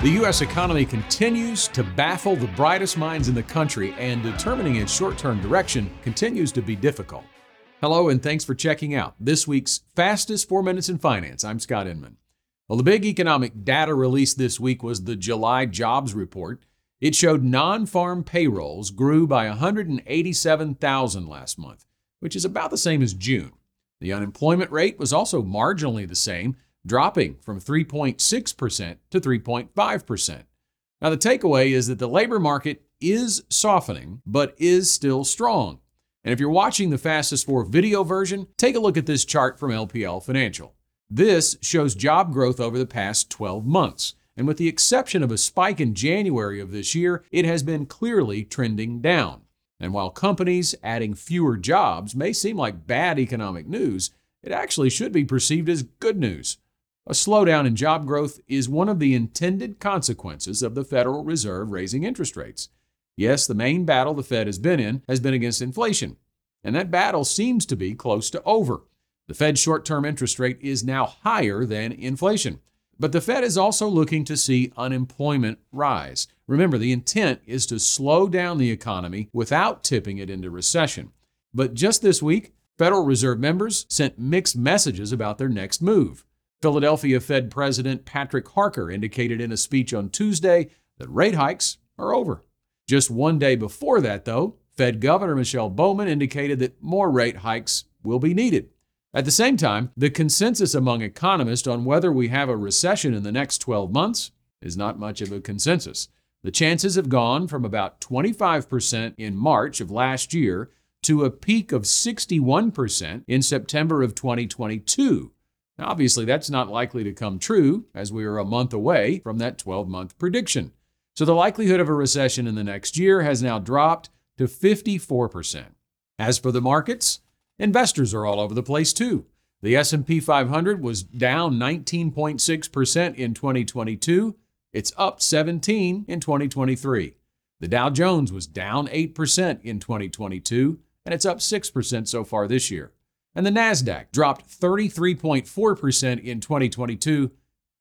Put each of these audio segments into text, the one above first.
The U.S. economy continues to baffle the brightest minds in the country, and determining its short term direction continues to be difficult. Hello, and thanks for checking out this week's fastest four minutes in finance. I'm Scott Inman. Well, the big economic data released this week was the July jobs report. It showed non farm payrolls grew by 187,000 last month, which is about the same as June. The unemployment rate was also marginally the same dropping from 3.6% to 3.5%. Now, the takeaway is that the labor market is softening, but is still strong. And if you're watching the Fastest Four video version, take a look at this chart from LPL Financial. This shows job growth over the past 12 months. And with the exception of a spike in January of this year, it has been clearly trending down. And while companies adding fewer jobs may seem like bad economic news, it actually should be perceived as good news. A slowdown in job growth is one of the intended consequences of the Federal Reserve raising interest rates. Yes, the main battle the Fed has been in has been against inflation, and that battle seems to be close to over. The Fed's short term interest rate is now higher than inflation. But the Fed is also looking to see unemployment rise. Remember, the intent is to slow down the economy without tipping it into recession. But just this week, Federal Reserve members sent mixed messages about their next move. Philadelphia Fed President Patrick Harker indicated in a speech on Tuesday that rate hikes are over. Just one day before that, though, Fed Governor Michelle Bowman indicated that more rate hikes will be needed. At the same time, the consensus among economists on whether we have a recession in the next 12 months is not much of a consensus. The chances have gone from about 25% in March of last year to a peak of 61% in September of 2022. Now, obviously, that's not likely to come true as we are a month away from that 12 month prediction. So the likelihood of a recession in the next year has now dropped to 54%. As for the markets, investors are all over the place too. The S&P 500 was down 19.6% in 2022. It's up 17 in 2023. The Dow Jones was down 8% in 2022 and it's up 6% so far this year and the NASDAQ dropped 33.4% in 2022.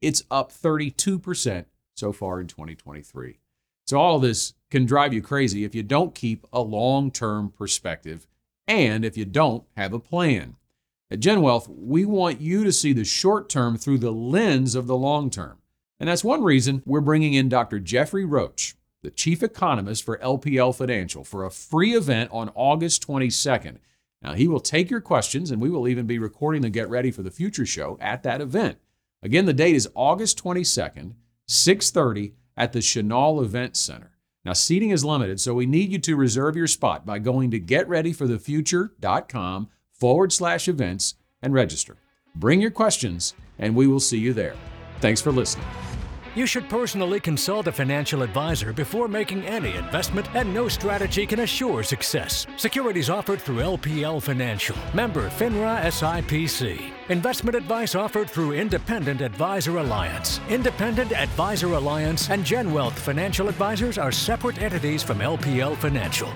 It's up 32% so far in 2023. So, all of this can drive you crazy if you don't keep a long term perspective and if you don't have a plan. At GenWealth, we want you to see the short term through the lens of the long term. And that's one reason we're bringing in Dr. Jeffrey Roach, the chief economist for LPL Financial, for a free event on August 22nd. Now, he will take your questions, and we will even be recording the Get Ready for the Future show at that event. Again, the date is August 22nd, 6:30 at the Chenal Event Center. Now, seating is limited, so we need you to reserve your spot by going to getreadyforthefuture.com forward slash events and register. Bring your questions, and we will see you there. Thanks for listening. You should personally consult a financial advisor before making any investment, and no strategy can assure success. Securities offered through LPL Financial, member FINRA SIPC. Investment advice offered through Independent Advisor Alliance. Independent Advisor Alliance and GenWealth Financial Advisors are separate entities from LPL Financial.